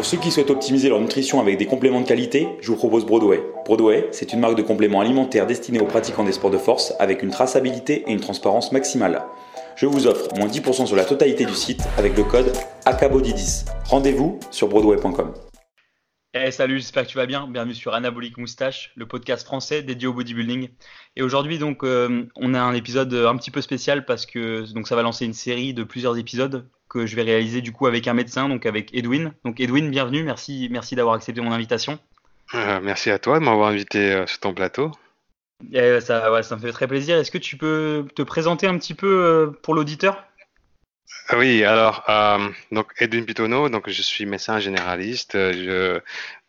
Pour ceux qui souhaitent optimiser leur nutrition avec des compléments de qualité, je vous propose Broadway. Broadway, c'est une marque de compléments alimentaires destinée aux pratiquants des sports de force avec une traçabilité et une transparence maximale. Je vous offre moins 10% sur la totalité du site avec le code ACABODY10. Rendez-vous sur broadway.com. Hey, salut, j'espère que tu vas bien. Bienvenue sur Anabolic Moustache, le podcast français dédié au bodybuilding. Et aujourd'hui, donc, euh, on a un épisode un petit peu spécial parce que donc ça va lancer une série de plusieurs épisodes que je vais réaliser du coup avec un médecin, donc avec Edwin. Donc Edwin, bienvenue, merci, merci d'avoir accepté mon invitation. Euh, merci à toi de m'avoir invité euh, sur ton plateau. ça, ouais, ça me fait très plaisir. Est-ce que tu peux te présenter un petit peu pour l'auditeur? Oui, alors euh, donc Edwin Pitonneau, donc je suis médecin généraliste. Je,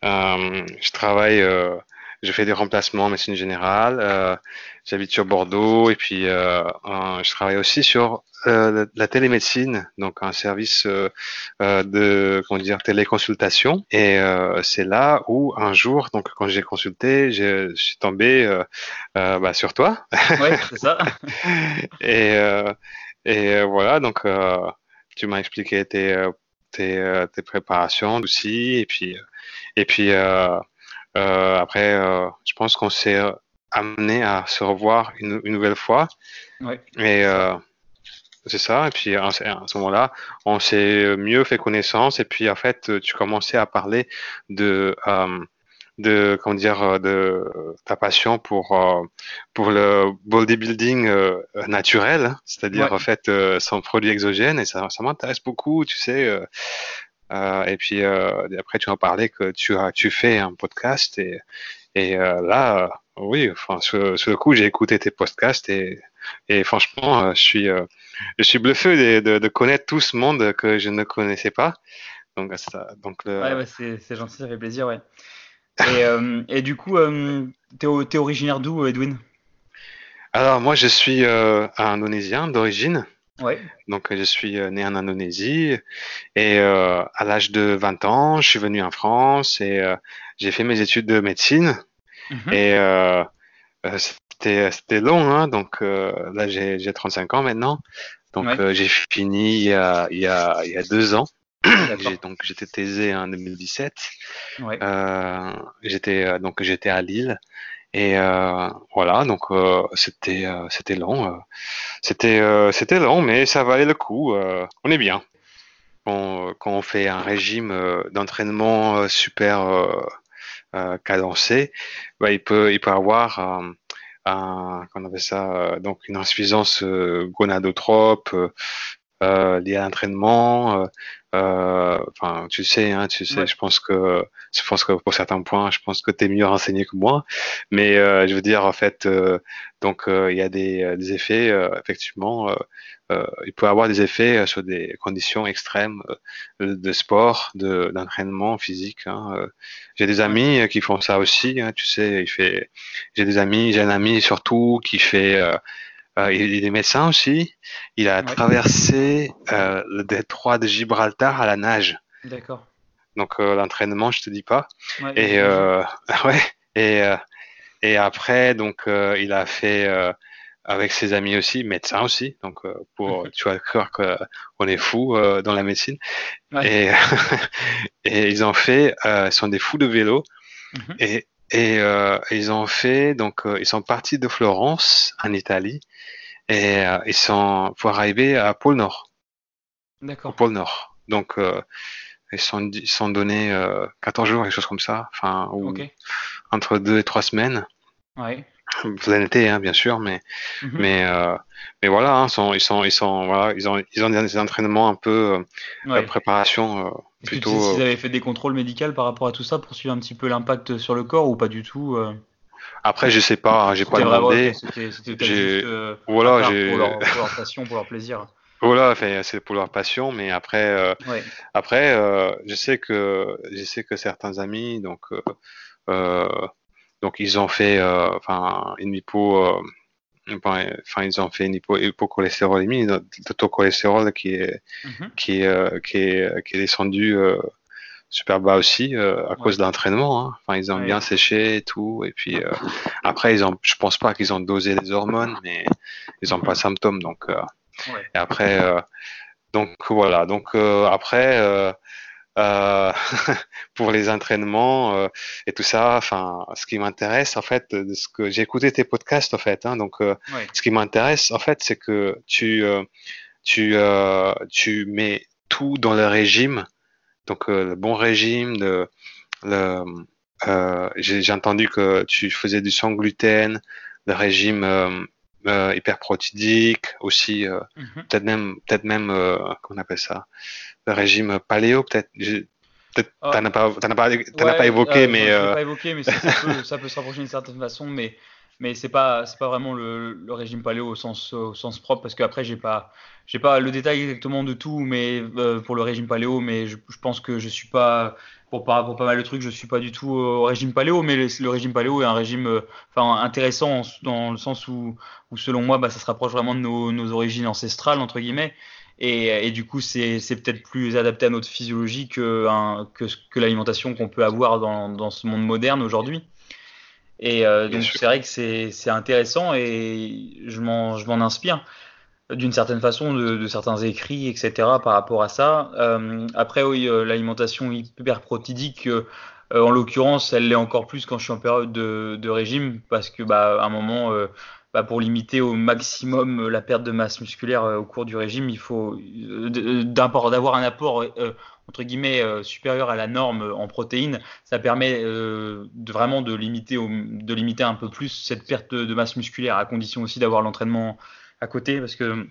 euh, je travaille, euh, je fais des remplacements en médecine générale. J'habite sur Bordeaux et puis je travaille aussi sur la télémédecine, donc un service de comment dire téléconsultation. Et c'est là où un jour, donc quand j'ai consulté, je suis tombé bah, sur toi. Oui, c'est ça. et et euh, voilà, donc euh, tu m'as expliqué tes, euh, tes, tes, préparations aussi. Et puis, et puis après, je pense qu'on s'est amené à se revoir une, une nouvelle fois. Ouais, et c'est ça. Et puis à ce moment-là, on s'est mieux fait connaissance. Et puis en fait, tu commençais à parler de de comment dire euh, de ta passion pour euh, pour le bodybuilding euh, naturel, hein. c'est-à-dire en fait sans produit exogène et ça, ça m'intéresse beaucoup, tu sais. et puis après tu en parlais que tu as tu fais un podcast et et là oui enfin sur, le coup j'ai écouté tes podcasts et et franchement je suis je suis bluffé de, de, de, connaître tout ce monde que je ne connaissais pas. Donc, ça, donc le... ouais, ouais c'est gentil, ça fait plaisir, ouais. Et, euh, et, du coup, euh, tu es, originaire d'où, Edwin? Alors, moi, je suis euh, indonésien d'origine. Ouais. Donc, je suis né en Indonésie. Et à l'âge de 20 ans, je suis venu en France et j'ai fait mes études de médecine. Mhm. Et c'était long, hein, donc là, j'ai 35 ans maintenant. Donc, j'ai fini il y, a, il, y a, il y a deux ans donc j'étais taisé en 2017. Ouais. Euh, j'étais euh, donc j'étais à Lille et euh, voilà donc euh, c'était c'était long c'était c'était long mais ça valait le coup on est bien on, quand on fait un régime d'entraînement super cadencé bah, il peut il peut avoir un, qu'on appelle ça donc une insuffisance gonadotrope euh, liées à l'entraînement. Euh, euh, enfin, tu sais, hein, tu sais, je pense que, je pense que pour certains points, je pense que tu es mieux renseigné que moi. Mais je veux dire, en fait, donc il y a des, des effets, effectivement, il peut avoir des effets sur des conditions extrêmes de sport, de d'entraînement physique. Hein. J'ai des amis qui font ça aussi. Hein, tu sais, il fait. J'ai des amis, j'ai un ami surtout qui fait euh, il est médecin aussi. Il a traversé euh, le détroit de Gibraltar à la nage. D'accord. Donc euh, l'entraînement, je te dis pas. Ouais, et ouais. Et et après, donc il a fait avec ses amis aussi, médecin aussi. Donc pour tu vas croire qu'on est fou dans la médecine. Et et ils ont fait, ils sont des fous de vélo. Mhm. Et et euh, ils ont fait, donc euh, ils sont partis de Florence en Italie et euh, ils sont pour arriver à Pôle Nord. D'accord. Au pôle Nord. Donc ils sont ils sont donnés 14 jours, quelque chose comme ça, enfin ou entre deux et trois semaines. Ouais. Plein été, hein, bien sûr, mais mm-hmm. mais mais voilà, hein, sont, ils sont ils sont voilà, ils ont ils ont des entraînements un peu de préparation Plutôt, tu sais s'ils euh, avaient fait des contrôles médicaux par rapport à tout ça pour suivre un petit peu l'impact sur le corps ou pas du tout euh? Après, je sais pas, hein, j'ai pas demandé. C'était euh, voilà, pour, leur, pour leur passion, pour leur plaisir. Voilà, c'est pour leur passion, mais après, euh, ouais. après, euh, je sais que je sais que certains amis, donc, euh, donc ils ont fait, enfin, une hypo, enfin ils ont fait une hypo, hypocholestérolémie, le taux cholestérol qui est mm-hmm. qui, euh, qui est qui est descendu euh, super bas aussi euh, à cause de l'entraînement. Hein. Enfin ils ont bien séché et tout, et puis euh, après ils ont, je pense pas qu'ils ont dosé les hormones, mais ils ont pas de symptômes donc. Ouais. Et après donc voilà donc après pour les entraînements et tout ça. Enfin, ce qui m'intéresse en fait, de ce que j'ai écouté tes podcasts en fait. Hein, donc, ce qui m'intéresse en fait, c'est que tu tu tu mets tout dans le régime. Donc, le bon régime, le euh, j'ai entendu que tu faisais du sans gluten, le régime euh, euh, hyperprotidique, aussi mhm. peut-être même, peut-être même, qu'on appelle ça, le régime paléo, peut-être. Peut-être oh. t'en as pas, as pas, as pas évoqué, mais. pas évoqué, mais ça, peut, ça, peut, se rapprocher d'une certaine façon, mais mais c'est pas c'est pas vraiment le, le, régime paléo au sens au sens propre parce qu'après j'ai pas j'ai pas le détail exactement de tout mais pour le régime paléo mais je, je, pense que je suis pas pour, pas mal de trucs, je suis pas du tout au régime paléo, mais le, régime paléo est un régime euh, enfin, intéressant dans le sens où, où selon moi, bah, ça se rapproche vraiment de nos, nos origines ancestrales, entre guillemets. Et, et du coup, c'est peut-être plus adapté à notre physiologie que, que, que l'alimentation qu'on peut avoir dans, dans, ce monde moderne aujourd'hui. Et euh, donc, c'est vrai que c'est intéressant et je m'en inspire d'une certaine façon de, certains écrits, etc. par rapport à ça. Euh, après, oui, euh, l'alimentation hyperprotidique, euh, en l'occurrence, elle l'est encore plus quand je suis en période de, régime, parce que bah, un moment, bah, pour limiter au maximum la perte de masse musculaire au cours du régime, il faut d'avoir un apport entre guillemets supérieur à la norme en protéines. Ça permet de, vraiment de limiter, de limiter un peu plus cette perte de masse musculaire, à condition aussi d'avoir l'entraînement à côté parce que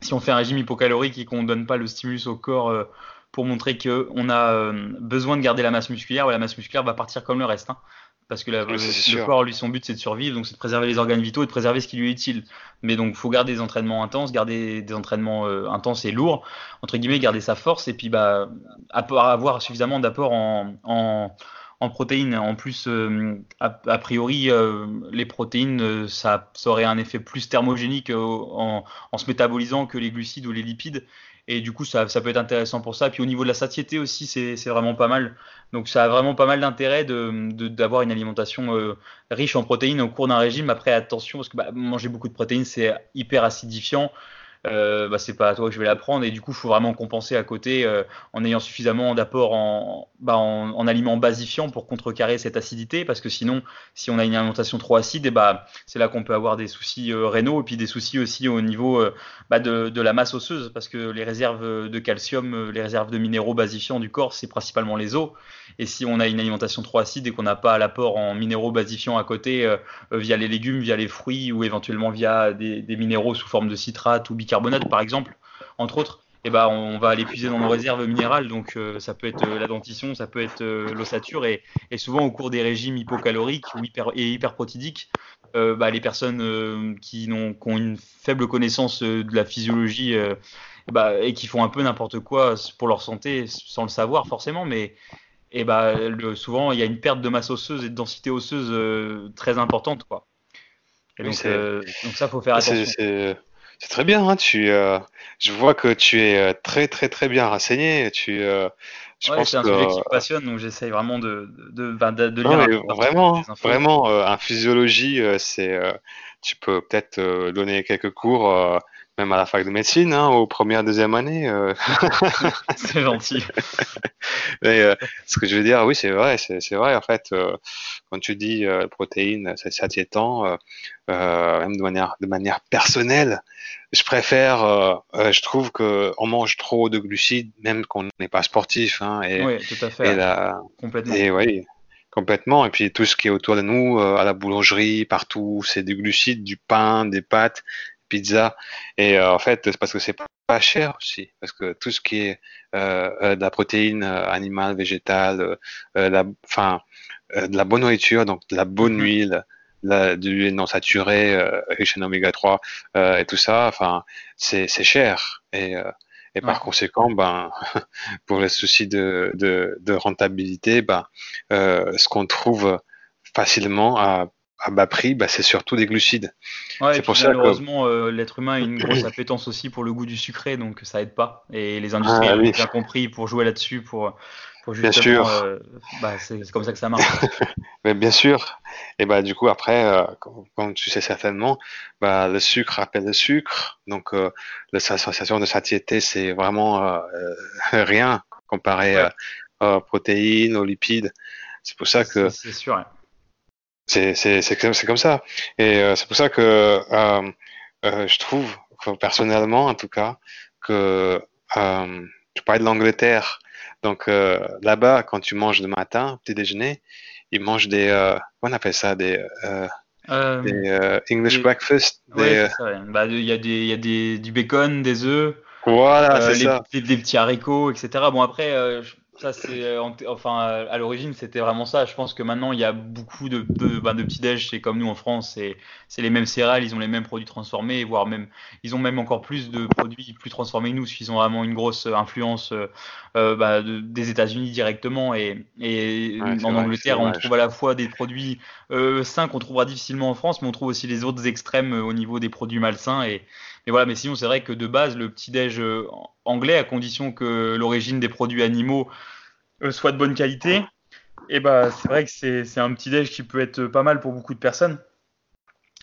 si on fait un régime hypocalorique et qu'on ne donne pas le stimulus au corps euh, pour montrer qu'on a euh, besoin de garder la masse musculaire, la masse musculaire va partir comme le reste. Hein. parce que le, corps, lui, son but, c'est de survivre, donc c'est de préserver les organes vitaux et de préserver ce qui lui est utile. Mais donc, il faut garder des entraînements intenses, garder des entraînements euh, intenses et lourds, entre guillemets, garder sa force, et puis bah, avoir suffisamment d'apport en en protéines. En plus, euh, a, priori, euh, les protéines, euh, ça, aurait un effet plus thermogénique en, se métabolisant que les glucides ou les lipides. Et du coup, ça, peut être intéressant pour ça. Puis au niveau de la satiété aussi, c'est vraiment pas mal. Donc ça a vraiment pas mal d'intérêt d'avoir une alimentation riche en protéines au cours d'un régime. Après, attention, parce que bah, manger beaucoup de protéines, c'est hyper acidifiant euh, bah, c'est pas à toi que je vais la prendre et du coup il faut vraiment compenser à côté euh, en ayant suffisamment d'apport en, bah, en, en, aliments basifiants pour contrecarrer cette acidité. Parce que sinon si on a une alimentation trop acide et eh bah, c'est là qu'on peut avoir des soucis euh, rénaux et puis des soucis aussi au niveau euh, bah, de, la masse osseuse. Parce que les réserves de calcium, les réserves de minéraux basifiants du corps c'est principalement les os. Et si on a une alimentation trop acide et qu'on n'a pas l'apport en minéraux basifiants à côté via les légumes, via les fruits ou éventuellement via des, des minéraux sous forme de citrate ou bicarbonate carbonate par exemple, entre autres, et eh ben, on va l'épuiser dans nos réserves minérales. Donc euh, ça peut être euh, la dentition, ça peut être euh, l'ossature. Et, souvent au cours des régimes hypocaloriques ou hyper, et hyperprotidiques, bah, les personnes qui, ont, ont, une faible connaissance de la physiologie bah, et qui font un peu n'importe quoi pour leur santé sans le savoir forcément, mais et bah, le, souvent il y a une perte de masse osseuse et de densité osseuse très importante. Quoi. Et donc, donc, ça, faut faire attention. C'est très bien, hein, tu, euh, je vois que tu es euh, très très très bien renseigné. Tu, euh, je ouais, c'est un sujet qui me passionne, donc j'essaye vraiment de, de, de, de lire. vraiment, vraiment, en physiologie, c'est, tu peux peut-être donner quelques cours même à la fac de médecine, hein, aux premières, deuxième année. Euh. c'est gentil. Mais euh, ce que je veux dire, oui, c'est vrai, c'est vrai. En fait, euh, quand tu dis protéines, c'est satiétant, même de manière, de manière personnelle, je préfère, je trouve qu'on mange trop de glucides, même qu'on n'est pas sportif. Hein, et, oui, tout à fait. complètement. Et oui, complètement. Et puis tout ce qui est autour de nous, à la boulangerie, partout, c'est du glucides, du pain, des pâtes pizza. Et euh, en fait, c'est parce que c'est pas cher aussi, parce que tout ce qui est euh, euh de la protéine animale, végétale, la, enfin, de la bonne nourriture, donc de la bonne mm-hmm. huile, la, de l'huile non saturée, riche en oméga 3 et tout ça, enfin, c'est cher. Et, et par conséquent, ben, pour les soucis de, de, de rentabilité, ben, ce qu'on trouve facilement à à bas prix, bah, c'est surtout des glucides. c'est pour ça malheureusement, euh, l'être humain a une grosse appétence aussi pour le goût du sucré, donc ça aide pas. Et les industriels ah, ont bien compris pour jouer là-dessus, pour, pour justement, bien sûr. Euh, bah, c'est comme ça que ça marche. Mais bien sûr. Et bah du coup après, euh, comme, tu sais certainement, bah, le sucre appelle le sucre, donc la sensation de satiété c'est vraiment rien comparé aux protéines, aux lipides. C'est pour ça que. C'est sûr. C'est comme ça. Et c'est pour ça que je trouve, personnellement en tout cas, que tu parlais de l'Angleterre. Donc là-bas, quand tu manges le matin, petit déjeuner, ils mangent des, euh, on appelle ça des, euh, euh, des English breakfast. Ouais, bah, il y a des, il y a des, du bacon, des œufs. Voilà, c'est ça. Des, des, petits haricots, etc. Bon après, ça, c'est euh, enfin à l'origine c'était vraiment ça. Je pense que maintenant il y a beaucoup de, de, ben, de petits déj, c'est comme nous en France, c'est les mêmes céréales, ils ont les mêmes produits transformés, voire même ils ont même encore plus de produits plus transformés que nous, parce qu'ils ont vraiment une grosse influence euh, euh bah, des États-Unis directement. Et, et en Angleterre on trouve à la fois des produits euh, sains qu'on trouvera difficilement en France, mais on trouve aussi les autres extrêmes au niveau des produits malsains. Et mais voilà, mais sinon c'est vrai que de base le petit déj euh, anglais, à condition que l'origine des produits animaux euh, soit de bonne qualité, et eh bah c'est vrai que c'est un petit déj qui peut être pas mal pour beaucoup de personnes.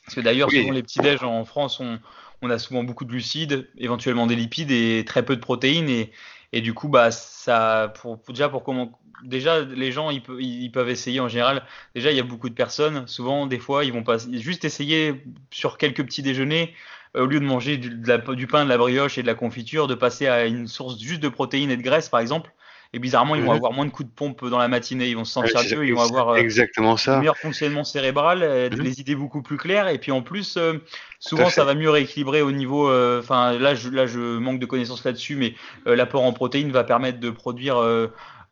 Parce que d'ailleurs, souvent les petits déj en France, on, on, a souvent beaucoup de glucides, éventuellement des lipides et très peu de protéines. Et, et du coup, bah, ça, pour, déjà, pour comment, déjà, les gens, ils, ils, peuvent essayer en général. Déjà, il y a beaucoup de personnes. Souvent, des fois, ils vont pas juste essayer sur quelques petits déjeuners au lieu de manger du, du, pain, de la brioche et de la confiture, de passer à une source juste de protéines et de graisse, par exemple. Et bizarrement, ils vont mhm. avoir moins de coups de pompe dans la matinée, ils vont se sentir mieux, ils vont avoir euh, ça. un meilleur fonctionnement cérébral, euh, mhm. les idées beaucoup plus claires. Et puis en plus, euh, souvent, ça va mieux rééquilibrer au niveau. Enfin, là, je, là, je manque de connaissances là-dessus, mais l'apport en protéines va permettre de produire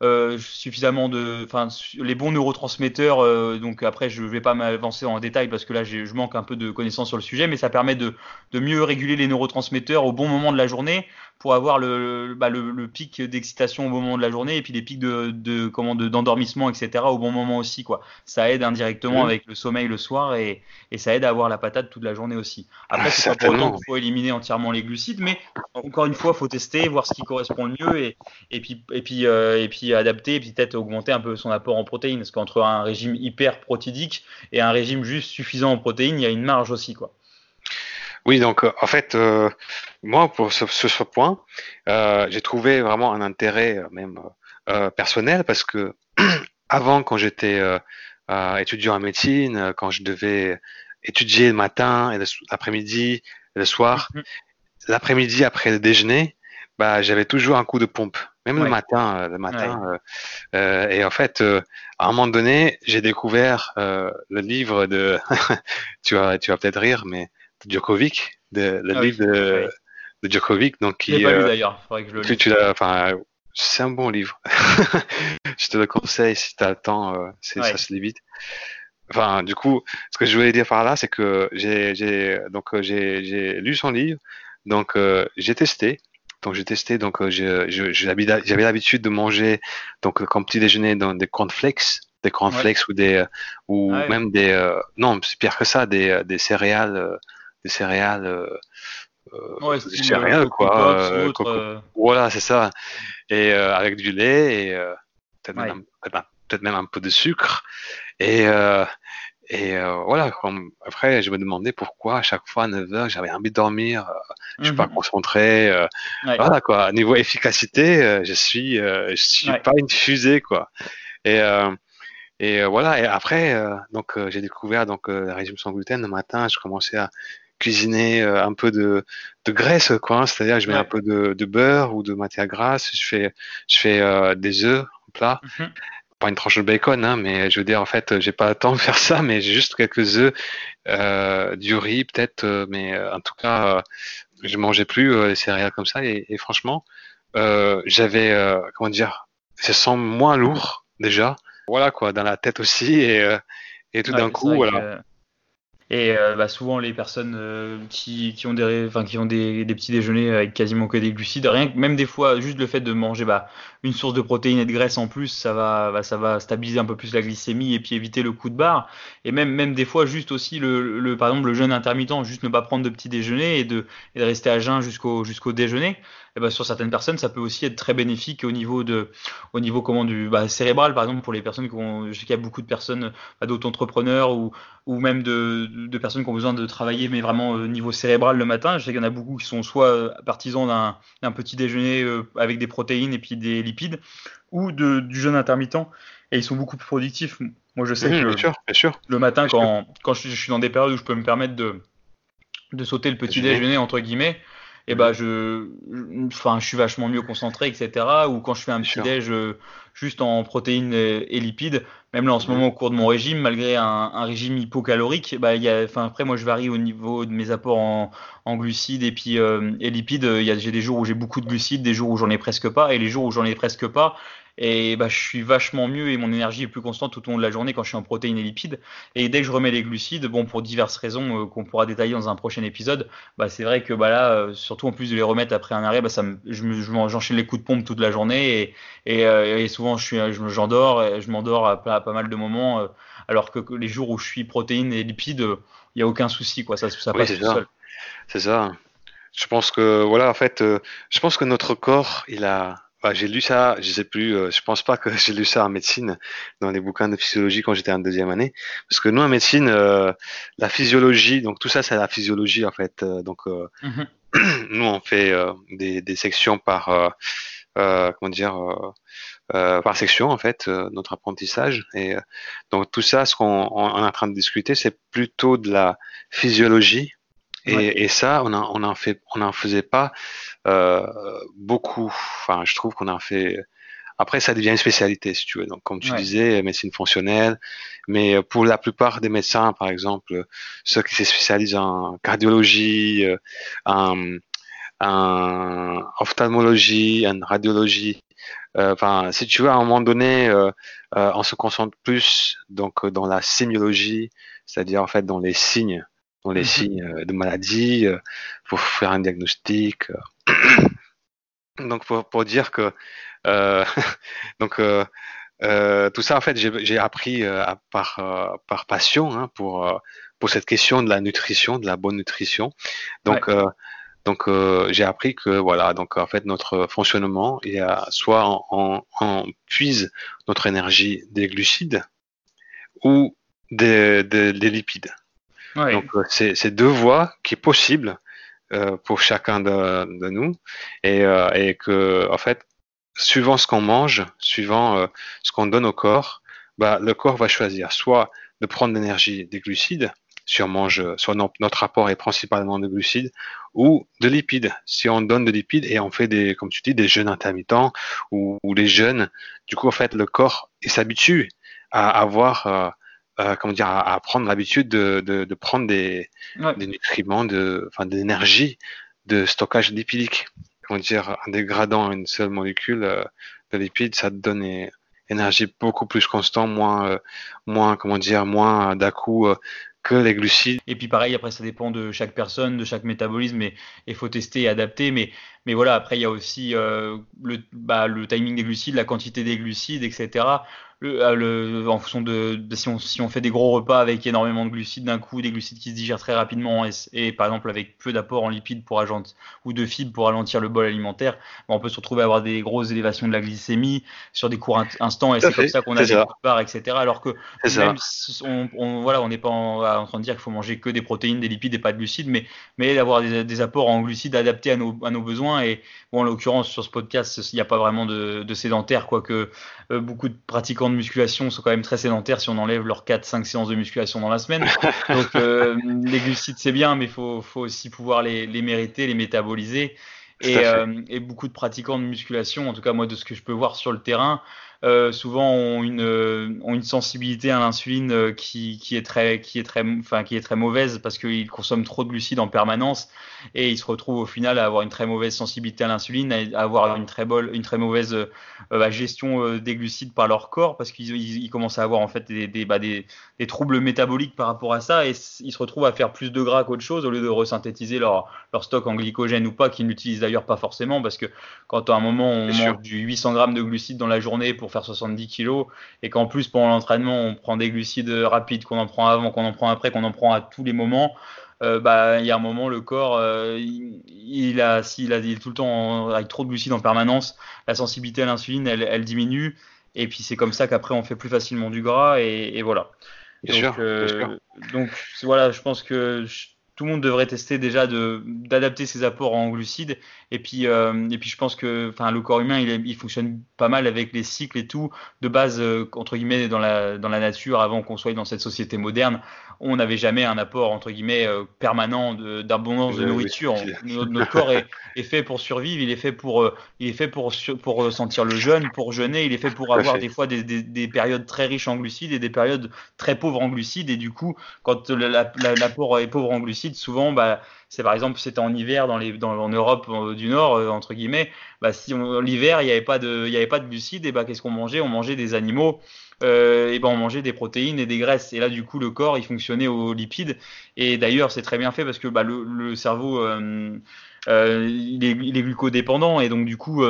euh, suffisamment de, enfin, les bons neurotransmetteurs. Euh, donc après, je vais pas m'avancer en détail parce que là, je manque un peu de connaissances sur le sujet, mais ça permet de, de mieux réguler les neurotransmetteurs au bon moment de la journée pour avoir le, bah, le, le pic d'excitation au bon moment de la journée et puis les pics de, de comment d'endormissement, etc. au bon moment aussi, quoi. Ça aide indirectement mmh. avec le sommeil le soir et, et ça aide à avoir la patate toute la journée aussi. Après, c'est pas pour autant qu'il faut éliminer entièrement les glucides, mais encore une fois, faut tester, voir ce qui correspond le mieux et, et puis, et puis, euh, et puis adapter et puis peut-être augmenter un peu son apport en protéines. Parce qu'entre un régime hyper protidique et un régime juste suffisant en protéines, il y a une marge aussi. quoi. Oui, donc euh, en fait, euh, moi, pour ce, ce, point, euh, j'ai trouvé vraiment un intérêt même personnel parce que avant, quand j'étais étudiant en médecine, quand je devais étudier le matin et l'après-midi et le soir, mm-hmm. l'après-midi après le déjeuner, bah, j'avais toujours un coup de pompe, même le matin. Euh, le matin. Euh, euh, et en fait, à un moment donné, j'ai découvert le livre de, tu vas, tu vas peut-être rire, mais Djokovic, de, le ah livre de, de, Djokovic, donc qui. pas lu d'ailleurs. Faudrait que je le lise. Tu, enfin, c'est un bon livre. je te le conseille si tu as le temps, ça se lit vite. Enfin, du coup, ce que je voulais dire par là, c'est que j'ai donc j'ai lu son livre, donc j'ai testé donc j'ai testé, donc euh, j'avais l'habitude de manger donc comme petit déjeuner dans des cornflakes, des cornflakes ou des euh, ou ah même des euh, non c'est pire que ça, des, des céréales, des céréales. Ouais, des céréales quoi. voilà c'est ça. Et avec du lait et peut-être même, peut même, un peu de sucre et et euh, voilà, après, je me demandais pourquoi à chaque fois à 9 heures, j'avais envie de dormir, euh, je suis pas mhm. concentré. Euh, Voilà quoi, niveau efficacité, euh, je suis, je suis pas une fusée quoi. Et et voilà. Et après, donc j'ai découvert donc le régime sans gluten. Le matin, je commençais à cuisiner un peu de, de graisse quoi. Hein. C'est-à-dire, je mets un peu de, de, beurre ou de matière grasse. Je fais, je fais des œufs en plat. Mhm pas une tranche de bacon, hein, mais je veux dire, en fait, j'ai pas le temps de faire ça, mais j'ai juste quelques œufs, euh, du riz peut-être, euh, mais euh, en tout cas, euh, je mangeais plus les céréales comme ça, et, et franchement, j'avais, comment dire, ça sent moins lourd déjà, voilà quoi, dans la tête aussi, et, et tout d'un coup, voilà. Et euh, bah, souvent les personnes euh, qui, qui, ont des, enfin, qui ont des, des, petits déjeuners avec quasiment que des glucides, rien que même des fois juste le fait de manger bah, une source de protéines et de graisse en plus, ça va, bah, ça va stabiliser un peu plus la glycémie et puis éviter le coup de barre. Et même, même des fois juste aussi le, le par exemple le jeûne intermittent, juste ne pas prendre de petit déjeuner et de, et de rester à jeun jusqu'au jusqu'au déjeuner. Et ben, sur certaines personnes, ça peut aussi être très bénéfique au niveau de, au niveau comment du bah, cérébral, par exemple, pour les personnes qui ont, je sais qu'il y a beaucoup de personnes, bah, d'autres-entrepreneurs ou, ou même de, de, personnes qui ont besoin de travailler, mais vraiment au niveau cérébral le matin. Je sais qu'il y en a beaucoup qui sont soit partisans d'un petit déjeuner avec des protéines et puis des lipides, ou de, du jeûne intermittent, et ils sont beaucoup plus productifs. Moi, je sais mmh, que bien sûr, le matin, quand, quand je, suis dans des périodes où je peux me permettre de, de sauter le petit déjeuner, entre guillemets, et eh bah je, enfin, je suis vachement mieux concentré, etc. Ou quand je fais un petit déj euh, juste en protéines et, lipides, même là en ce moment au cours de mon régime, malgré un, un régime hypocalorique, bah, y a, enfin, après moi je varie au niveau de mes apports en, en glucides et puis euh, et lipides. Il y a, j'ai des jours où j'ai beaucoup de glucides, des jours où j'en ai presque pas, et les jours où j'en ai presque pas, et bah, je suis vachement mieux et mon énergie est plus constante tout au long de la journée quand je suis en protéines et lipides. Et dès que je remets les glucides, bon, pour diverses raisons euh, qu'on pourra détailler dans un prochain épisode, bah, c'est vrai que bah, là, euh, surtout en plus de les remettre après un arrêt, bah, ça me, je j'enchaîne les coups de pompe toute la journée et, et, euh, et souvent je suis, je, j'endors, je m'endors à, pas mal de moments, alors que les jours où je suis protéines et lipides, il n'y a aucun souci, quoi, ça, ça passe tout seul. C'est ça. Je pense que voilà, en fait, je pense que notre corps, il a j'ai lu ça, je sais plus, euh, je pense pas que j'ai lu ça en médecine, dans les bouquins de physiologie quand j'étais en deuxième année. Parce que nous, en médecine, euh, la physiologie, donc tout ça, c'est la physiologie, en fait. Euh, donc, mhm. nous, on fait des, des, sections par, comment dire, par section, en fait, notre apprentissage. Et donc, tout ça, ce qu'on est en train de discuter, c'est plutôt de la physiologie. Et, et ça, on en, on en fait, on en faisait pas euh, beaucoup. Enfin, je trouve qu'on a fait. Après, ça devient une spécialité, si tu veux. Donc, comme tu disais, médecine fonctionnelle. Mais pour la plupart des médecins, par exemple, ceux qui se spécialisent en cardiologie, euh, en, en ophtalmologie, en radiologie, euh, enfin, si tu veux, à un moment donné, euh, euh, on se concentre plus donc dans la sémiologie, c'est-à-dire en fait dans les signes, les mhm. signes de maladie, pour faire un diagnostic. donc pour, pour, dire que euh, donc euh, euh, tout ça en fait j'ai appris euh, par euh, par passion hein, pour euh, pour cette question de la nutrition de la bonne nutrition donc donc j'ai appris que voilà donc en fait notre fonctionnement il y a soit on, on, puise notre énergie des glucides ou des, des, des lipides donc c'est deux voies qui est possible euh, pour chacun de, nous. Et, euh, et, que en fait suivant ce qu'on mange suivant euh, ce qu'on donne au corps bah, le corps va choisir. Soit de prendre l'énergie des glucides si on mange soit notre apport est principalement de glucides ou de lipides. Si on donne de lipides et on fait des comme tu dis des jeûnes intermittents ou, ou des jeûnes du coup en fait le corps il s'habitue à avoir euh, comment dire, à, prendre l'habitude de, de, de, prendre des, des nutriments, de, enfin, de l'énergie de stockage lipidique. Comment dire, en dégradant une seule molécule euh, de lipides, ça te donne une énergie beaucoup plus constante, moins, euh, moins, comment dire, moins d'un coup que les glucides. Et puis pareil, après ça dépend de chaque personne, de chaque métabolisme, et il faut tester et adapter. Mais, mais voilà, après il y a aussi euh, le, bah, le timing des glucides, la quantité des glucides, etc le, euh, le, en fonction de, de, si, on, si on fait des gros repas avec énormément de glucides d'un coup, des glucides qui se digèrent très rapidement et, et par exemple avec peu d'apport en lipides pour agent, ou de fibres pour ralentir le bol alimentaire, on peut se retrouver à avoir des grosses élévations de la glycémie sur des courts instants et c'est comme ça qu'on a des coups de barre, etc. Alors que même on, on, voilà, on n'est pas en, en, train de dire qu'il faut manger que des protéines, des lipides et pas de glucides, mais, mais d'avoir des, des, apports en glucides adaptés à nos, à nos besoins. Et bon, en l'occurrence, sur ce podcast, il n'y a pas vraiment de, de sédentaire, quoique euh, beaucoup de pratiquants de musculation sont quand même très sédentaires si on enlève leurs 4-5 séances de musculation dans la semaine. Donc euh, les glucides c'est bien, mais il faut, faut, aussi pouvoir les, les, mériter, les métaboliser. Et, euh, et, beaucoup de pratiquants de musculation, en tout cas moi de ce que je peux voir sur le terrain, euh, souvent ont une, euh, ont une sensibilité à l'insuline euh, qui, qui, est très, qui, est très, enfin, qui est très mauvaise parce qu'ils consomment trop de glucides en permanence et ils se retrouvent au final à avoir une très mauvaise sensibilité à l'insuline, à avoir une très, bol, une très mauvaise euh, gestion des glucides par leur corps parce qu'ils ils, commencent à avoir en fait des, des, bah, des, des, troubles métaboliques par rapport à ça et ils se retrouvent à faire plus de gras qu'autre chose au lieu de resynthétiser leur, leur stock en glycogène ou pas, qu'ils n'utilisent d'ailleurs pas forcément parce que quand à un moment on mange du 800 grammes de glucides dans la journée pour faire 70 kilos et qu'en plus pendant l'entraînement on prend des glucides rapides qu'on en prend avant, qu'on en prend après, qu'on en prend à tous les moments, bah, il y a un moment, le corps, il, a, s'il a, est tout le temps avec trop de glucides en permanence, la sensibilité à l'insuline, elle, elle, diminue. Et puis c'est comme ça qu'après, on fait plus facilement du gras. Et, et voilà. Bien donc, sûr, donc voilà, je pense que tout le monde devrait tester déjà d'adapter ses apports en glucides. Et puis, euh, et puis je pense que enfin, le corps humain, il, il, fonctionne pas mal avec les cycles et tout. De base, euh, entre guillemets, dans la, dans la nature, avant qu'on soit dans cette société moderne, on n'avait jamais un apport, entre guillemets, euh, permanent d'abondance de, nourriture. notre, corps est, est, fait pour survivre, il est fait pour, il est fait pour, pour sentir le jeûne, pour jeûner, il est fait pour avoir des fois des, des, des, périodes très riches en glucides et des périodes très pauvres en glucides. Et du coup, quand l'apport est pauvre en glucides, souvent, bah, c'est par exemple, c'était en hiver dans les, dans, en Europe euh, du Nord, euh, entre guillemets, bah, si l'hiver, il n'y avait pas de, il glucides, et bah, qu'est-ce qu'on mangeait? On mangeait des animaux, euh, et ben on mangeait des protéines et des graisses. Et là, du coup, le corps, il fonctionnait aux lipides. Et d'ailleurs, c'est très bien fait parce que bah, le, cerveau, il, est, glucodépendant, et donc du coup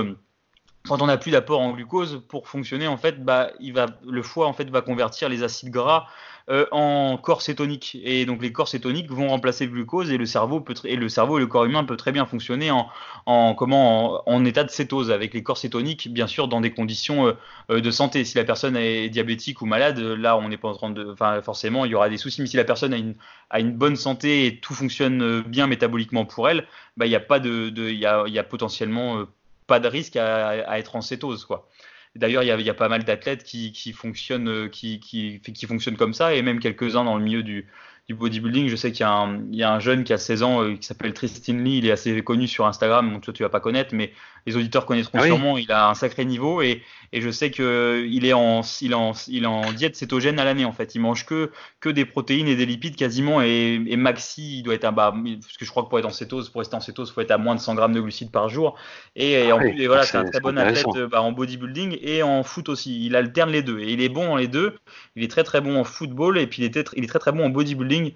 quand on n'a plus d'apport en glucose, pour fonctionner, en fait, le foie en fait va convertir les acides gras euh, en corps cétoniques. Et donc les corps cétoniques vont remplacer le glucose et le cerveau peut et le cerveau et le corps humain peut très bien fonctionner en, en comment en, état de cétose avec les corps cétoniques, bien sûr dans des conditions euh, euh, de santé. Si la personne est diabétique ou malade, là on n'est pas en train de, enfin forcément il y aura des soucis. Mais si la personne a une a une bonne santé et tout fonctionne bien métaboliquement pour elle, bah il n'y a pas de, il y a, y a potentiellement pas de risque à, à, être en cétose quoi. D'ailleurs, il y, a pas mal d'athlètes qui, fonctionnent, euh, qui, fonctionnent comme ça, et même quelques-uns dans le milieu du, bodybuilding. Je sais qu'il y, y, a un jeune qui a 16 ans euh, qui s'appelle Tristan Lee. Il est assez connu sur Instagram, donc toi tu vas pas connaître, mais les auditeurs connaîtront ah sûrement. Il a un sacré niveau et, et je sais que il est en, il est en, il est en diète cétogène à l'année en fait. Il mange que, que des protéines et des lipides quasiment et, et maxi, il doit être à bas, parce que je crois que pour être en cétose, pour rester en cétose, faut être à moins de 100 grammes de glucides par jour. Et, en ah plus, et voilà, c'est un très bon athlète bah, en bodybuilding et en foot aussi. Il alterne les deux et il est bon dans les deux. Il est très très bon en football et puis il est, il est très très bon en bodybuilding.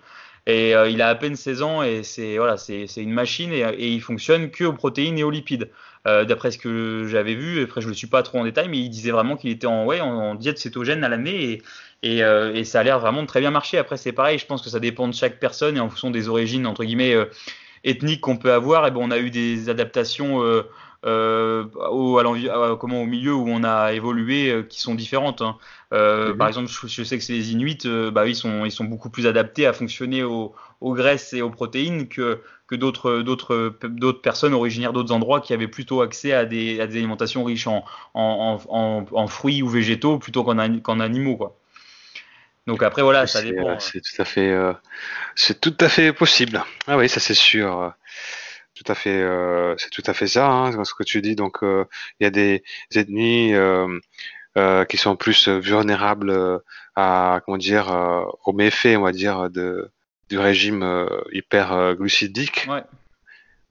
Et euh, il a à peine 16 ans et c'est voilà, c'est une machine et, et, il fonctionne que aux protéines et aux lipides. Euh, D'après ce que j'avais vu, après je ne le suis pas trop en détail, mais il disait vraiment qu'il était en, ouais, en, diète cétogène à l'année et, et, euh, et, ça a l'air vraiment de très bien marcher. Après c'est pareil, je pense que ça dépend de chaque personne et en fonction des origines entre guillemets euh, ethniques qu'on peut avoir. Et bon, on a eu des adaptations au, à comment, au milieu où on a évolué qui sont différentes. Hein. Par exemple, je, sais que c'est les Inuits, bah, ils, sont, ils sont beaucoup plus adaptés à fonctionner aux, aux graisses et aux protéines que, que d'autres, d'autres, d'autres personnes originaires d'autres endroits qui avaient plutôt accès à des, à des alimentations riches en, en, en, en fruits ou végétaux plutôt qu'en, animaux. Quoi. Donc après voilà, ça dépend. C'est tout à fait, c'est tout à fait possible. Ah oui, ça c'est sûr tout à fait, euh, c'est tout à fait ça, hein, ce que tu dis. Donc, euh, il y a des ethnies euh, qui sont plus vulnérables à, comment dire, aux méfaits, on va dire, de, du régime hyper glucidique. Ouais.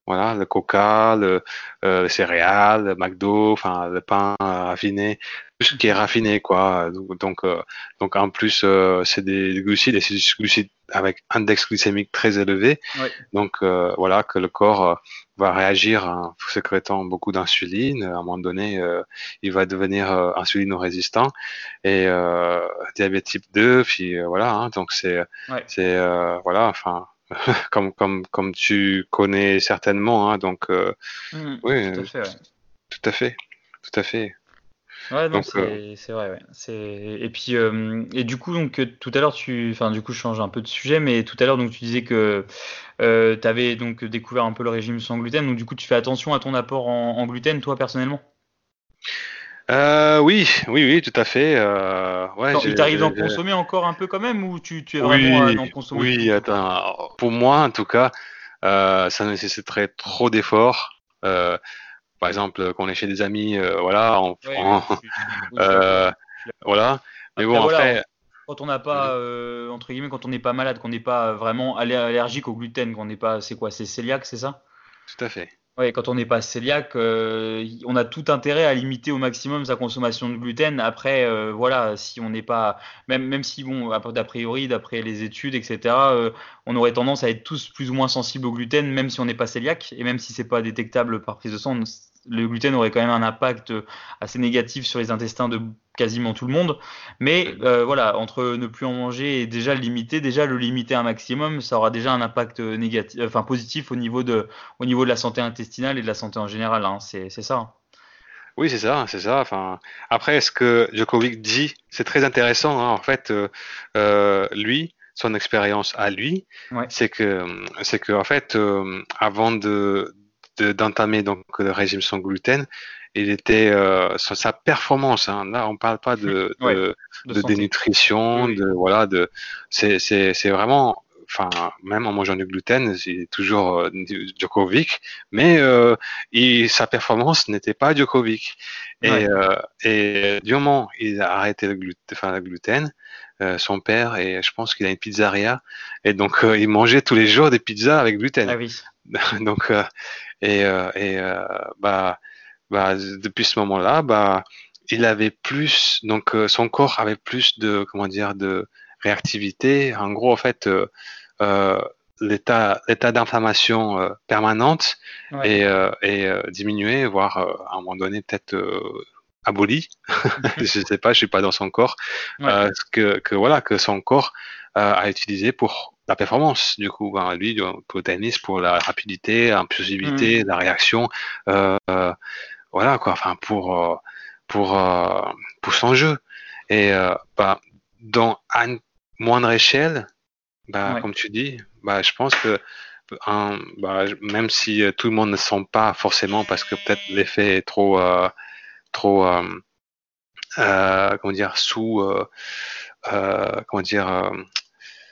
Voilà, le coca, le, euh, les céréales, le McDo, enfin le pain raffiné, ce qui est raffiné, quoi. Donc, euh, donc en plus, euh, c'est des glucides et c'est des glucides avec un index glycémique très élevé. Donc euh, voilà que le corps va réagir en sécrétant beaucoup d'insuline. À un moment donné, il va devenir insulino-résistant et diabète type 2. Puis voilà, hein, donc c'est, c'est voilà, enfin comme, comme, comme tu connais certainement. Hein, donc, euh, mmh, oui, tout à fait. Ouais. Tout à fait. Tout à fait. Ouais, donc, euh, c'est vrai. Ouais. Et puis, euh, et du coup, donc, tout à l'heure, tu. Enfin, du coup, je change un peu de sujet, mais tout à l'heure, donc, tu disais que tu avais donc découvert un peu le régime sans gluten. Donc, du coup, tu fais attention à ton apport en, en gluten, toi, personnellement? Euh, oui, oui, oui, tout à fait. Euh, ouais, il t'arrive d'en consommer encore un peu quand même ou tu, tu es vraiment oui, d'en consommer Oui, attends, pour moi en tout cas, euh, ça nécessiterait trop d'efforts. Euh, par exemple, quand on est chez des amis, euh, voilà, on prend, euh, voilà. Mais bon, après, quand on n'a pas, euh, entre guillemets, quand on n'est pas malade, qu'on n'est pas vraiment allergique au gluten, qu'on n'est pas, c'est quoi, c'est cœliaque, c'est ça? Tout à fait. Ouais, quand on n'est pas cœliaque, euh, on a tout intérêt à limiter au maximum sa consommation de gluten. Après, euh, voilà, si on n'est pas, même, même si bon, d'a priori, d'après les études, etc., euh, on aurait tendance à être tous plus ou moins sensibles au gluten, même si on n'est pas cœliaque, et même si c'est pas détectable par prise de sang, le gluten aurait quand même un impact assez négatif sur les intestins de quasiment tout le monde. Mais euh, voilà, entre ne plus en manger et déjà le limiter, déjà le limiter un maximum, ça aura déjà un impact négatif, enfin positif au niveau de, au niveau de la santé intestinale et de la santé en général. Hein. C'est ça. Oui, c'est ça, c'est ça. Enfin, après, ce que Djokovic dit, c'est très intéressant. Hein. En fait, euh, euh, lui, son expérience à lui, c'est que, c'est que, en fait, avant de d'entamer donc le régime sans gluten, il était euh, sa performance. Hein. Là, on parle pas de, de, dénutrition, de voilà, de c'est vraiment enfin même en mangeant du gluten, c'est toujours euh, Djokovic, mais euh, sa performance n'était pas Djokovic. Et, et du moment il a arrêté le gluten, enfin, le gluten euh, son père et je pense qu'il a une pizzeria et donc il mangeait tous les jours des pizzas avec gluten. Ah oui. donc et, et bah bah, depuis ce moment-là, bah, il avait plus, donc euh, son corps avait plus de, comment dire, de réactivité. En gros, en fait, euh, euh l'état, l'état d'inflammation permanente est, diminué, voire à un moment donné peut-être aboli. je sais pas, je suis pas dans son corps. que, que voilà, que son corps a utilisé pour la performance. Du coup, ben, lui, pour le tennis, pour la rapidité, l'impulsivité, mmh. la réaction. Euh, voilà quoi, enfin pour euh, pour euh, pour son jeu. Et euh, bah, dans à une moindre échelle, bah, comme tu dis, bah, je pense que bah, même si tout le monde ne sent pas forcément parce que peut-être l'effet est trop trop comment dire sous comment dire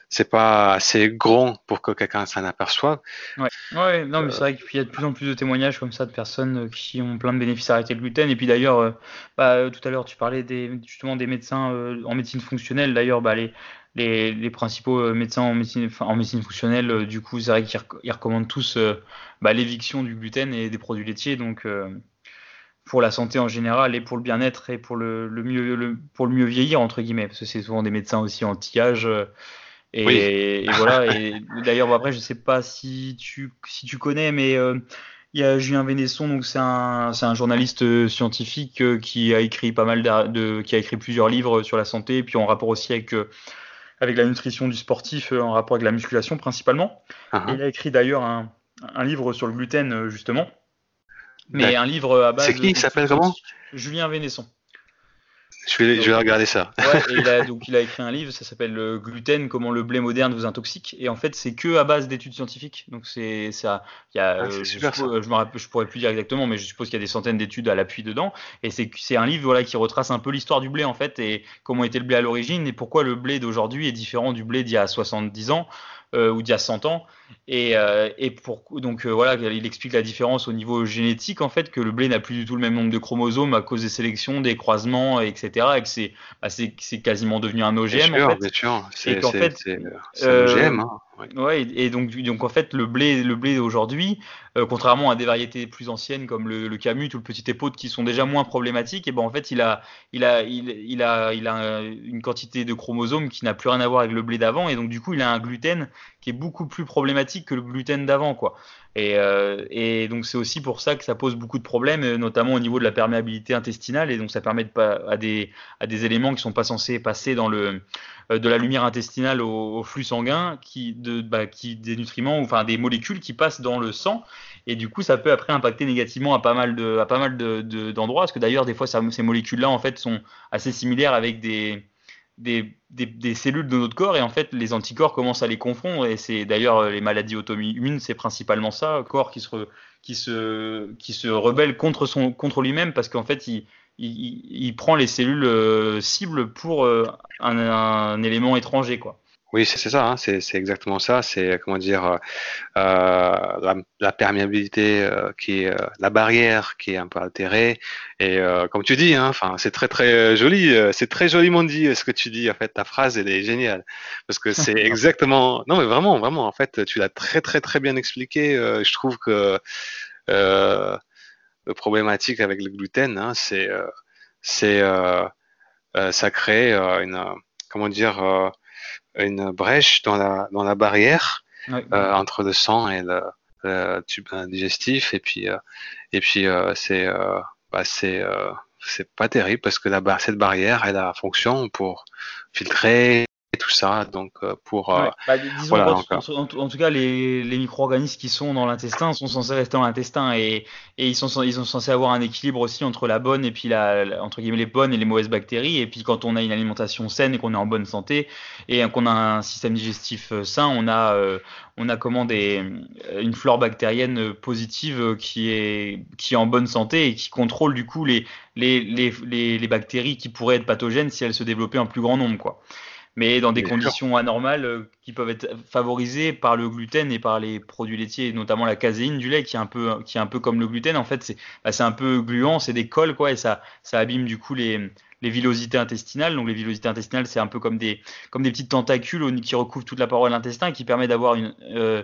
c'est pas assez grand pour que quelqu'un s'en aperçoive. Ouais, ouais non, mais c'est vrai qu'il y a de plus en plus de témoignages comme ça de personnes euh, qui ont plein de bénéfices à arrêter le gluten. Et puis d'ailleurs, euh, bah, euh, tout à l'heure, tu parlais des, justement des médecins en médecine fonctionnelle. D'ailleurs, bah, les, les, les, principaux médecins en médecine, en médecine fonctionnelle, du coup, c'est vrai qu'ils recommandent tous bah, l'éviction du gluten et des produits laitiers. Donc, pour la santé en général et pour le bien-être et pour le, le mieux, le, pour le mieux vieillir, entre guillemets, parce que c'est souvent des médecins aussi anti-âge. Et, voilà. Et d'ailleurs, après, je sais pas si tu, si tu connais, mais euh, il y a Julien Vénesson, donc c'est un, c'est un journaliste euh, scientifique euh, qui a écrit pas mal de, qui a écrit plusieurs livres sur la santé, puis en rapport aussi avec avec la nutrition du sportif, en rapport avec la musculation principalement. Uh-huh. il a écrit d'ailleurs un, un, livre sur le gluten justement, mais un livre à base. C'est qui Il s'appelle comment Julien Vénesson. Je vais, je vais regarder ça. Ouais, et il a, donc il a écrit un livre, ça s'appelle le Gluten, comment le blé moderne vous intoxique. Et en fait, c'est que à base d'études scientifiques. Donc c'est ça. Il y a, ah, euh, je, super, je, me rappelle, je pourrais plus dire exactement, mais je suppose qu'il y a des centaines d'études à l'appui dedans. Et c'est c'est un livre voilà qui retrace un peu l'histoire du blé en fait et comment était le blé à l'origine et pourquoi le blé d'aujourd'hui est différent du blé d'il y a 70 ans euh, ou d'il y a 100 ans. Et, euh, et pour, donc euh, voilà, il explique la différence au niveau génétique en fait, que le blé n'a plus du tout le même nombre de chromosomes à cause des sélections, des croisements, etc. Et que c'est bah, c'est quasiment devenu un OGM. Bien en fait. bien sûr. C'est en fait, un OGM. Hein. Ouais. et donc, donc en fait, le blé, le blé d'aujourd'hui, euh, contrairement à des variétés plus anciennes comme le, le Camus ou le Petit Épaule qui sont déjà moins problématiques, et ben en fait, il a, il a, il a, il a une quantité de chromosomes qui n'a plus rien à voir avec le blé d'avant, et donc du coup, il a un gluten qui est beaucoup plus problématique que le gluten d'avant, quoi. Et, euh, et donc c'est aussi pour ça que ça pose beaucoup de problèmes, euh, notamment au niveau de la perméabilité intestinale, et donc ça permet de pas, à des, éléments qui sont pas censés passer dans le euh, de la lumière intestinale au, flux sanguin, qui, de, bah, qui des nutriments, enfin des molécules qui passent dans le sang, et du coup ça peut après impacter négativement à pas mal de, à pas mal d'endroits, de, d'endroits. Parce que d'ailleurs des fois ça, ces molécules-là en fait sont assez similaires avec des des, cellules de notre corps et en fait les anticorps commencent à les confondre et c'est d'ailleurs les maladies auto-immunes c'est principalement ça corps qui se qui se qui se rebelle contre son contre lui-même parce qu'en fait il, il, prend les cellules euh, cibles pour euh, un, élément étranger, quoi. Oui, c'est ça, hein, c'est exactement ça. C'est comment dire euh, la, perméabilité qui est la barrière qui est un peu altérée. Et comme tu dis, hein, enfin c'est très très joli, c'est très joliment dit ce que tu dis. En fait, ta phrase elle est géniale parce que c'est exactement. Non mais vraiment, vraiment. En fait, tu l'as très très très bien expliqué. je trouve que problématique avec le gluten, hein, c'est euh, c'est euh, euh, ça crée une comment dire une brèche dans la dans la barrière entre le sang et le tube digestif. Et puis et puis c'est bah, c'est c'est pas terrible parce que la, cette barrière elle a fonction pour filtrer tout ça. Donc, euh, pour. Euh, bah, disons, en, tout cas, les, les micro-organismes qui sont dans l'intestin sont censés rester dans l'intestin et, et, ils, sont, ils sont censés avoir un équilibre aussi entre la bonne et puis la, entre guillemets les bonnes et les mauvaises bactéries. Et puis, quand on a une alimentation saine et qu'on est en bonne santé et qu'on a un système digestif euh, sain, on a, on a comment des, une flore bactérienne positive qui est, qui est en bonne santé et qui contrôle du coup les, les, les, les, les bactéries qui pourraient être pathogènes si elles se développaient en plus grand nombre. Quoi mais dans des conditions anormales euh, qui peuvent être favorisées par le gluten et par les produits laitiers, notamment la caséine du lait qui est un peu, qui est un peu comme le gluten. En fait, c'est bah, un peu gluant, c'est des cols, quoi, et ça, ça abîme du coup les, les villosités intestinales. Donc les villosités intestinales, c'est un peu comme des, comme des petites tentacules qui recouvrent toute la paroi de l'intestin et qui permet d'avoir une, euh,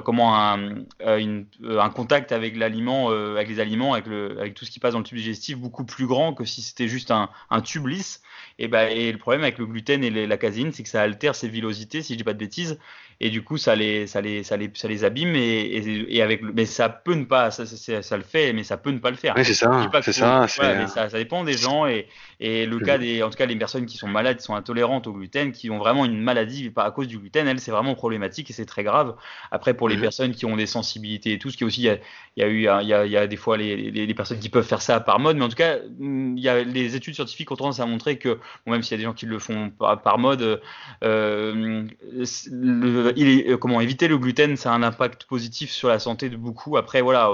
comment un, un, contact avec l'aliment, avec les aliments, avec, le, avec tout ce qui passe dans le tube digestif beaucoup plus grand que si c'était juste un, un tube lisse. Et, bah, et le problème avec le gluten et la caséine, c'est que ça altère ces villosités, si je dis pas de bêtises, et du coup ça les, ça les, ça les, ça les abîme. Et, et, avec, mais ça peut ne pas, ça, ça, le fait, mais ça peut ne pas le faire. Oui, c'est ça. C'est ça, ça, ça, dépend des gens et, et le cas des, en tout cas, les personnes qui sont malades, qui sont intolérantes au gluten, qui ont vraiment une maladie à cause du gluten, elles, c'est vraiment problématique et c'est très grave. Après, pour les personnes qui ont des sensibilités et tout, ce qui est aussi, il y a, y a eu, il y a, y a, des fois les, les, les, personnes qui peuvent faire ça par mode, mais en tout cas, il y a les études scientifiques ont tendance à montrer que même s'il y a des gens qui le font par, mode, euh, il est, euh, comment éviter le gluten, ça a un impact positif sur la santé de beaucoup. Après, voilà.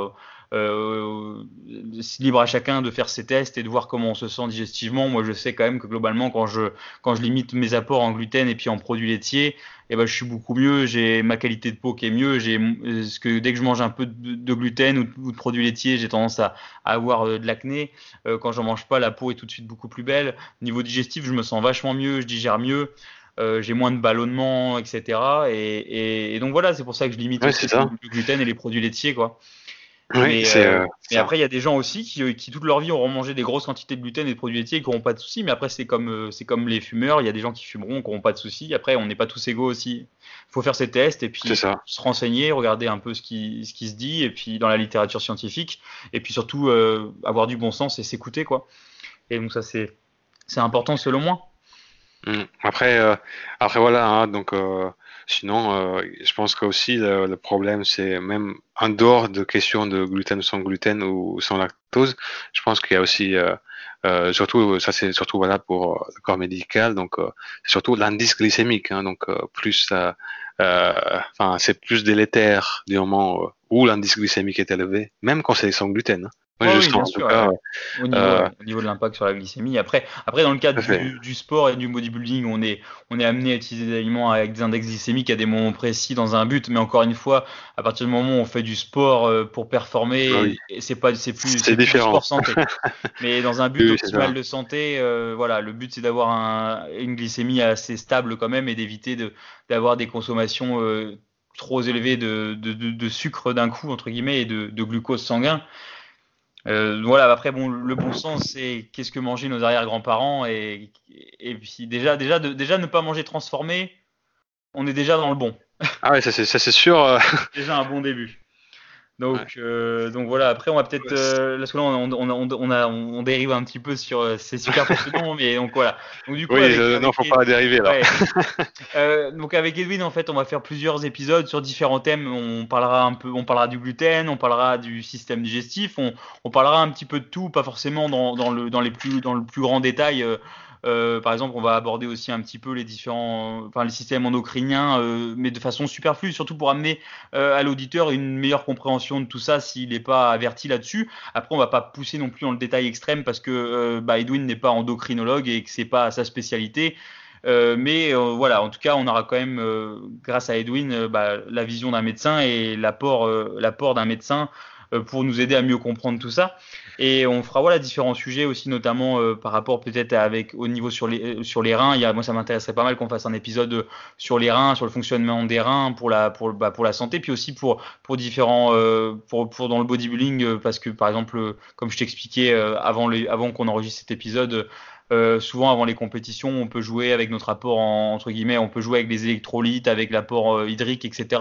Euh, euh libre à chacun de faire ses tests et de voir comment on se sent digestivement. Moi, je sais quand même que globalement, quand je, quand je limite mes apports en gluten et puis en produits laitiers, eh ben, je suis beaucoup mieux. J'ai ma qualité de peau qui est mieux. J'ai ce que dès que je mange un peu de, gluten ou de, produits laitiers, j'ai tendance à, avoir de l'acné. Euh, quand j'en mange pas, la peau est tout de suite beaucoup plus belle. Niveau digestif, je me sens vachement mieux. Je digère mieux. Euh, j'ai moins de ballonnement, etc. Et, et, donc voilà, c'est pour ça que je limite le gluten et les produits laitiers, quoi. Mais, euh, euh, après, il y a des gens aussi qui, qui, toute leur vie auront mangé des grosses quantités de gluten et de produits laitiers et qui n'auront pas de soucis. Mais après, c'est comme, c'est comme les fumeurs. Il y a des gens qui fumeront, qui n'auront pas de soucis. Après, on n'est pas tous égaux aussi. Il faut faire ses tests et puis se renseigner, regarder un peu ce qui, ce qui se dit et puis dans la littérature scientifique. Et puis surtout, avoir du bon sens et s'écouter, quoi. Et donc, ça, c'est, c'est important selon moi. Mm. Après, euh, après voilà, hein, donc euh, sinon, euh, je pense que aussi le, problème, c'est même en dehors de questions de gluten sans gluten ou sans lactose, je pense qu'il y a aussi, surtout, ça c'est surtout valable pour le corps médical, donc surtout l'indice glycémique, hein, donc plus, enfin c'est plus délétère du moment où l'indice glycémique est élevé, même quand c'est sans gluten. Hein. Oui, bien sûr, au, niveau, euh, au, niveau, de l'impact sur la glycémie. Après, après dans le cadre du, du, sport et du bodybuilding, on est, on est amené à utiliser des aliments avec des index glycémiques à des moments précis dans un but. Mais encore une fois, à partir du moment où on fait du sport euh, pour performer, c'est pas, c'est plus, c'est différent. sport santé. mais dans un but optimal de santé, euh, voilà, le but c'est d'avoir un, une glycémie assez stable quand même et d'éviter de, d'avoir des consommations euh, trop élevées de, de, de, de sucre d'un coup entre guillemets et de glucose sanguin. Euh, voilà, après, bon, le bon sens, c'est qu'est-ce que mangeaient nos arrière-grands-parents et, et puis déjà, déjà, de, déjà ne pas manger transformé, on est déjà dans le bon. Ah ouais, ça c'est sûr. Euh. déjà un bon début. Donc, euh, donc voilà, après on va peut-être. Euh, là, on, on, on, on, a, on dérive un petit peu sur. Euh, c'est super passionnant, mais donc voilà. Donc, du coup, oui, avec, non, faut pas dériver là. euh, donc avec Edwin, en fait, on va faire plusieurs épisodes sur différents thèmes. On parlera un peu, on parlera du gluten, on parlera du système digestif, on, on parlera un petit peu de tout, pas forcément dans, dans, le, dans, les plus, dans le plus grand détail. Euh, par exemple, on va aborder aussi un petit peu les différents, enfin les systèmes endocriniens, euh, mais de façon superflue, surtout pour amener euh, à l'auditeur une meilleure compréhension de tout ça s'il n'est pas averti là-dessus. Après, on va pas pousser non plus dans le détail extrême parce que bah, Edwin n'est pas endocrinologue et que c'est pas sa spécialité. mais voilà, en tout cas, on aura quand même, grâce à Edwin, bah, la vision d'un médecin et l'apport, l'apport d'un médecin pour nous aider à mieux comprendre tout ça. Et on fera voilà différents sujets aussi, notamment euh, par rapport peut-être avec au niveau sur les euh, sur les reins. Il y a, moi, ça m'intéresserait pas mal qu'on fasse un épisode euh, sur les reins, sur le fonctionnement des reins pour la pour bah, pour la santé, puis aussi pour pour différents pour pour dans le bodybuilding parce que par exemple, comme je t'expliquais avant le, avant qu'on enregistre cet épisode euh, souvent avant les compétitions, on peut jouer avec notre apport entre guillemets, on peut jouer avec les électrolytes, avec l'apport euh, hydrique, etc.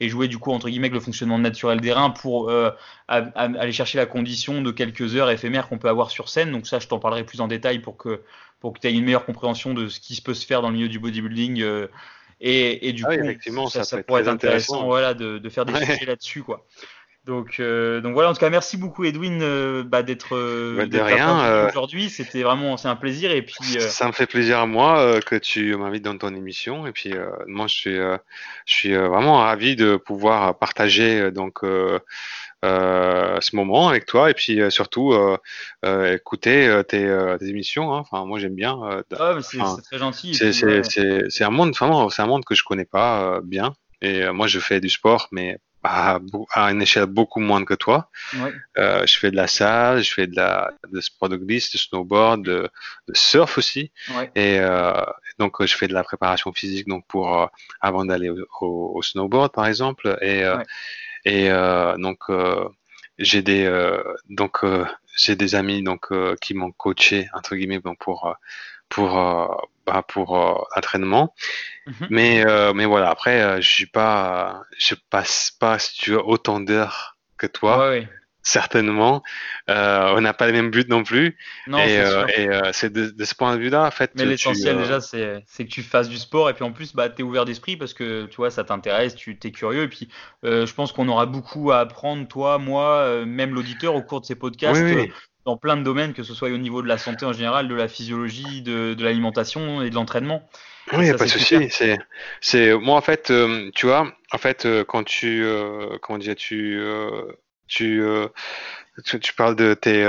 Et jouer du coup entre guillemets avec le fonctionnement naturel des reins pour euh, aller chercher la condition de quelques heures éphémères qu'on peut avoir sur scène. Donc ça, je t'en parlerai plus en détail pour que pour que tu aies une meilleure compréhension de ce qui se peut se faire dans le milieu du bodybuilding. Et, et, du ah coup, ça, pourrait être intéressant, voilà, de, de, faire des sujets là-dessus, quoi. Donc, euh, donc voilà, en tout cas, merci beaucoup Edwin euh, bah, d'être euh, bah, aujourd'hui. C'était vraiment c'est un plaisir et puis ça me fait plaisir à moi que tu m'invites dans ton émission et puis moi je suis je suis vraiment ravi de pouvoir partager donc ce moment avec toi et puis surtout écouter tes, tes, émissions. Hein. Enfin moi j'aime bien. Ah, c'est très gentil. C'est un monde vraiment c'est un monde que je connais pas bien et moi je fais du sport mais à, à, une échelle beaucoup moindre que toi. Euh, je fais de la salle, je fais de la de sport de glisse, de snowboard, de, de surf aussi. Et euh, donc je fais de la préparation physique donc pour euh, avant d'aller au, au, snowboard par exemple. Et euh, et euh, donc j'ai des donc j'ai des amis donc qui m'ont coaché entre guillemets donc pour pour bah, pour l'entraînement. Mhm. Mais, euh, mais voilà, après, euh, je suis pas, je passe pas, si tu veux, autant d'heures que toi. Certainement. Euh, on n'a pas les mêmes buts non plus. Non, et c'est de, de, ce point de vue-là, en fait. Mais l'essentiel déjà, c'est que tu fasses du sport et puis en plus, bah, tu es ouvert d'esprit parce que tu vois, ça t'intéresse, tu es curieux. Et puis, je pense qu'on aura beaucoup à apprendre, toi, moi, même l'auditeur, au cours de ces podcasts. Dans plein de domaines, que ce soit au niveau de la santé en général, de la physiologie, de, de l'alimentation et de l'entraînement. Oui, il n'y a pas de souci. C'est, c'est, moi, en fait, euh, tu vois, en fait, euh, quand tu, euh, comment dire, tu, tu, tu, parles de tes,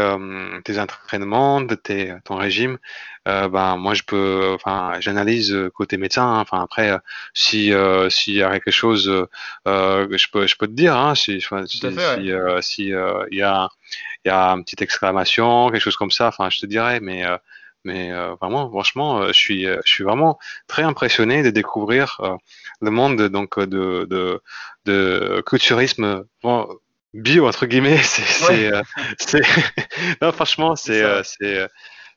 tes entraînements, de tes, ton régime, ben, moi, je peux, enfin, j'analyse côté médecin. Hein. enfin, après, si, s'il y a quelque chose, je peux, je peux te dire, hein, si, si, si, il y a, il y a une petite exclamation, quelque chose comme ça, enfin, je te dirais, mais mais euh, vraiment, franchement, euh, je suis, euh, je suis vraiment très impressionné de découvrir le monde donc de, de, de culturisme bio entre guillemets. C'est, c'est, non, franchement, c'est, c'est,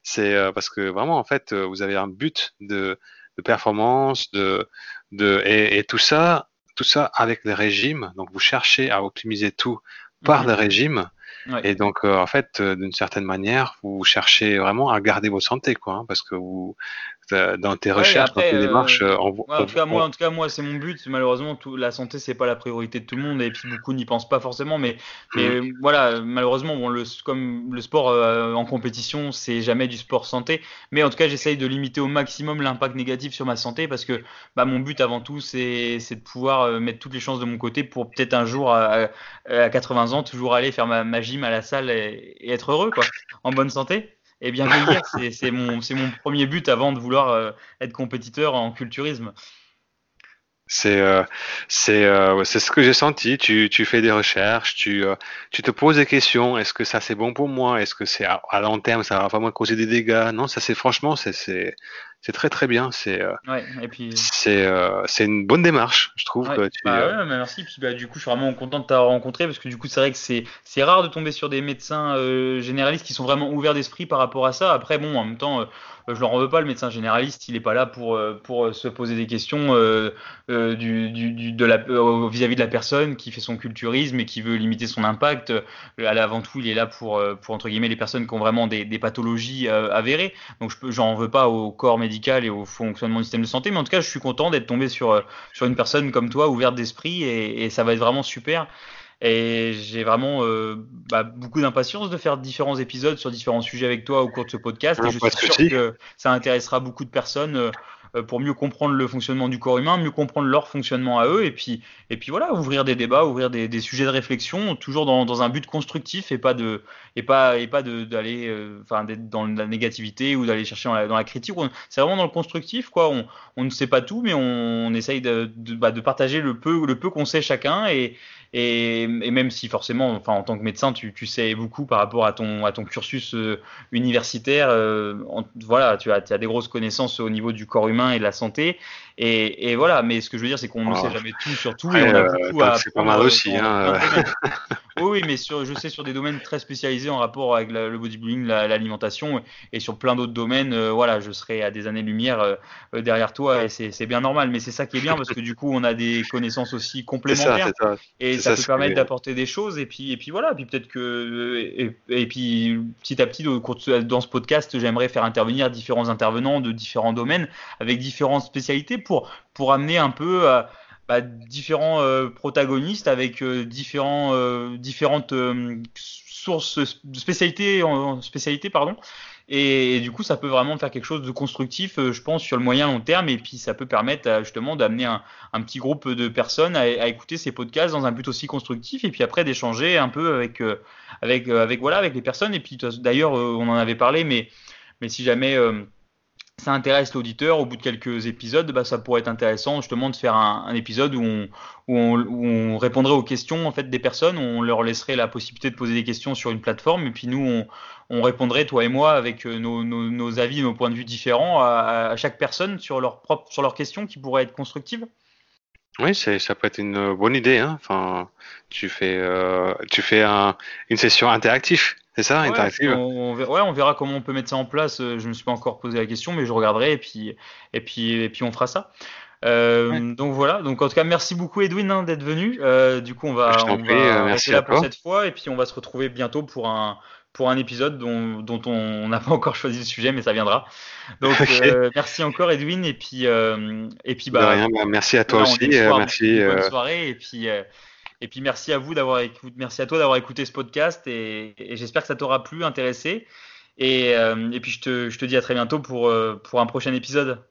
c'est parce que vraiment, en fait, vous avez un but de, de performance, de, de et, et, tout ça, tout ça avec les régimes. Donc, vous cherchez à optimiser tout par mmh. le régime et donc, euh, en fait, euh, d'une certaine manière, vous cherchez vraiment à garder votre santé, quoi, hein, parce que vous, dans tes recherches, dans tes euh, démarches. en, tout cas, moi, en tout cas, moi, c'est mon but. Malheureusement, tout, la santé, c'est pas la priorité de tout le monde, et puis beaucoup n'y pensent pas forcément. Mais, mais mmh. voilà, malheureusement, bon, le, comme le sport en compétition, c'est jamais du sport santé. Mais en tout cas, j'essaye de limiter au maximum l'impact négatif sur ma santé, parce que bah, mon but avant tout, c'est de pouvoir mettre toutes les chances de mon côté pour peut-être un jour, à, à, 80 ans, toujours aller faire ma, ma gym à la salle et, et être heureux, quoi, en bonne santé et bien c'est mon, premier but avant de vouloir euh, être compétiteur en culturisme. C'est euh, euh, c'est ce que j'ai senti. Tu, tu fais des recherches, tu, tu te poses des questions. Est-ce que ça c'est bon pour moi? Est-ce que c'est à, à, long terme ça va vraiment causer des dégâts? Non, ça c'est franchement c'est c'est très très bien. C'est euh, c'est euh, c'est une bonne démarche, je trouve. Que tu, bah, euh, ouais, merci. Puis bah, du coup, je suis vraiment content de t'avoir rencontré parce que du coup, c'est vrai que c'est rare de tomber sur des médecins généralistes qui sont vraiment ouverts d'esprit par rapport à ça. Après, bon, en même temps je leur en veux pas, le médecin généraliste, il n'est pas là pour, pour se poser des questions du, du, de la, vis-à-vis de la personne qui fait son culturisme et qui veut limiter son impact. avant tout, il est là pour, pour entre guillemets les personnes qui ont vraiment des, des pathologies avérées. Donc je j'en veux pas au corps médical et au fonctionnement du système de santé. Mais en tout cas, je suis content d'être tombé sur, euh, sur une personne comme toi, ouverte d'esprit, et, ça va être vraiment super. Et j'ai vraiment euh, bah, beaucoup d'impatience de faire différents épisodes sur différents sujets avec toi au cours de ce podcast. et je suis sûr que ça intéressera beaucoup de personnes. Euh, pour mieux comprendre le fonctionnement du corps humain, mieux comprendre leur fonctionnement à eux, et puis, et puis voilà, ouvrir des débats, ouvrir des, sujets de réflexion, toujours dans, un but constructif et pas de et pas et pas d'aller euh, d'être dans la négativité ou d'aller chercher dans la, critique. C'est vraiment dans le constructif, quoi. On, ne sait pas tout, mais on, essaye de, de, bah, de partager le peu le peu qu'on sait chacun et et, même si forcément, enfin, en tant que médecin, tu, tu, sais beaucoup par rapport à ton, à ton cursus euh, universitaire, euh, voilà, tu as, tu as, des grosses connaissances au niveau du corps humain et de la santé. Et, et voilà, mais ce que je veux dire, c'est qu'on ne sait jamais tout sur tout. et on a beaucoup à C'est pas mal aussi. Hein, oui, mais sur, je sais sur des domaines très spécialisés en rapport avec le bodybuilding, l'alimentation et sur plein d'autres domaines, euh, voilà, je serai à des années-lumière euh, euh, derrière toi et c'est bien normal. Mais c'est ça qui est bien parce que du coup, on a des connaissances aussi complémentaires et ça, peut permettre d'apporter des choses. Et puis, et puis voilà, puis peut-être que et, puis petit à petit dans ce podcast, j'aimerais faire intervenir différents intervenants de différents domaines avec différentes spécialités pour pour amener un peu à bah, différents euh, protagonistes avec euh, différents, euh, différentes sources de spécialité, pardon. Et, du coup, ça peut vraiment faire quelque chose de constructif, je pense, sur le moyen long terme. Et puis, ça peut permettre justement d'amener un, un, petit groupe de personnes à, à, écouter ces podcasts dans un but aussi constructif. Et puis après, d'échanger un peu avec, avec, avec, voilà, avec les personnes. Et puis, d'ailleurs, on en avait parlé, mais, mais si jamais ça intéresse l'auditeur, au bout de quelques épisodes, bah, ça pourrait être intéressant justement de faire un, épisode où on, répondrait aux questions en fait des personnes, on leur laisserait la possibilité de poser des questions sur une plateforme, et puis nous on, on répondrait toi et moi avec euh, nos, avis, nos points de vue différents à, chaque personne sur leurs propres sur leurs questions qui pourraient être constructives. Oui, ça peut être une bonne idée. Hein. Enfin, tu fais euh, tu fais un, une session interactive. C'est ça, interactive on, ouais, on verra comment on peut mettre ça en place. Euh, je me suis pas encore posé la question, mais je regarderai et puis, et puis, et puis on fera ça. Euh, Donc voilà. Donc en tout cas, merci beaucoup Edwin hein, d'être venu. Euh, du coup, on va, on va euh, rester là pour cette fois et puis on va se retrouver bientôt pour un pour un épisode dont, dont on n'a pas encore choisi le sujet, mais ça viendra. Donc euh, merci encore Edwin et puis et puis bah, rien, bah, merci à toi aussi. merci. Bonne soirée et puis. Et puis merci à vous d'avoir écouté, toi d'avoir écouté ce podcast et, j'espère que ça t'aura plu, intéressé. Et, euh, puis je te, je dis à très bientôt pour, euh, pour un prochain épisode.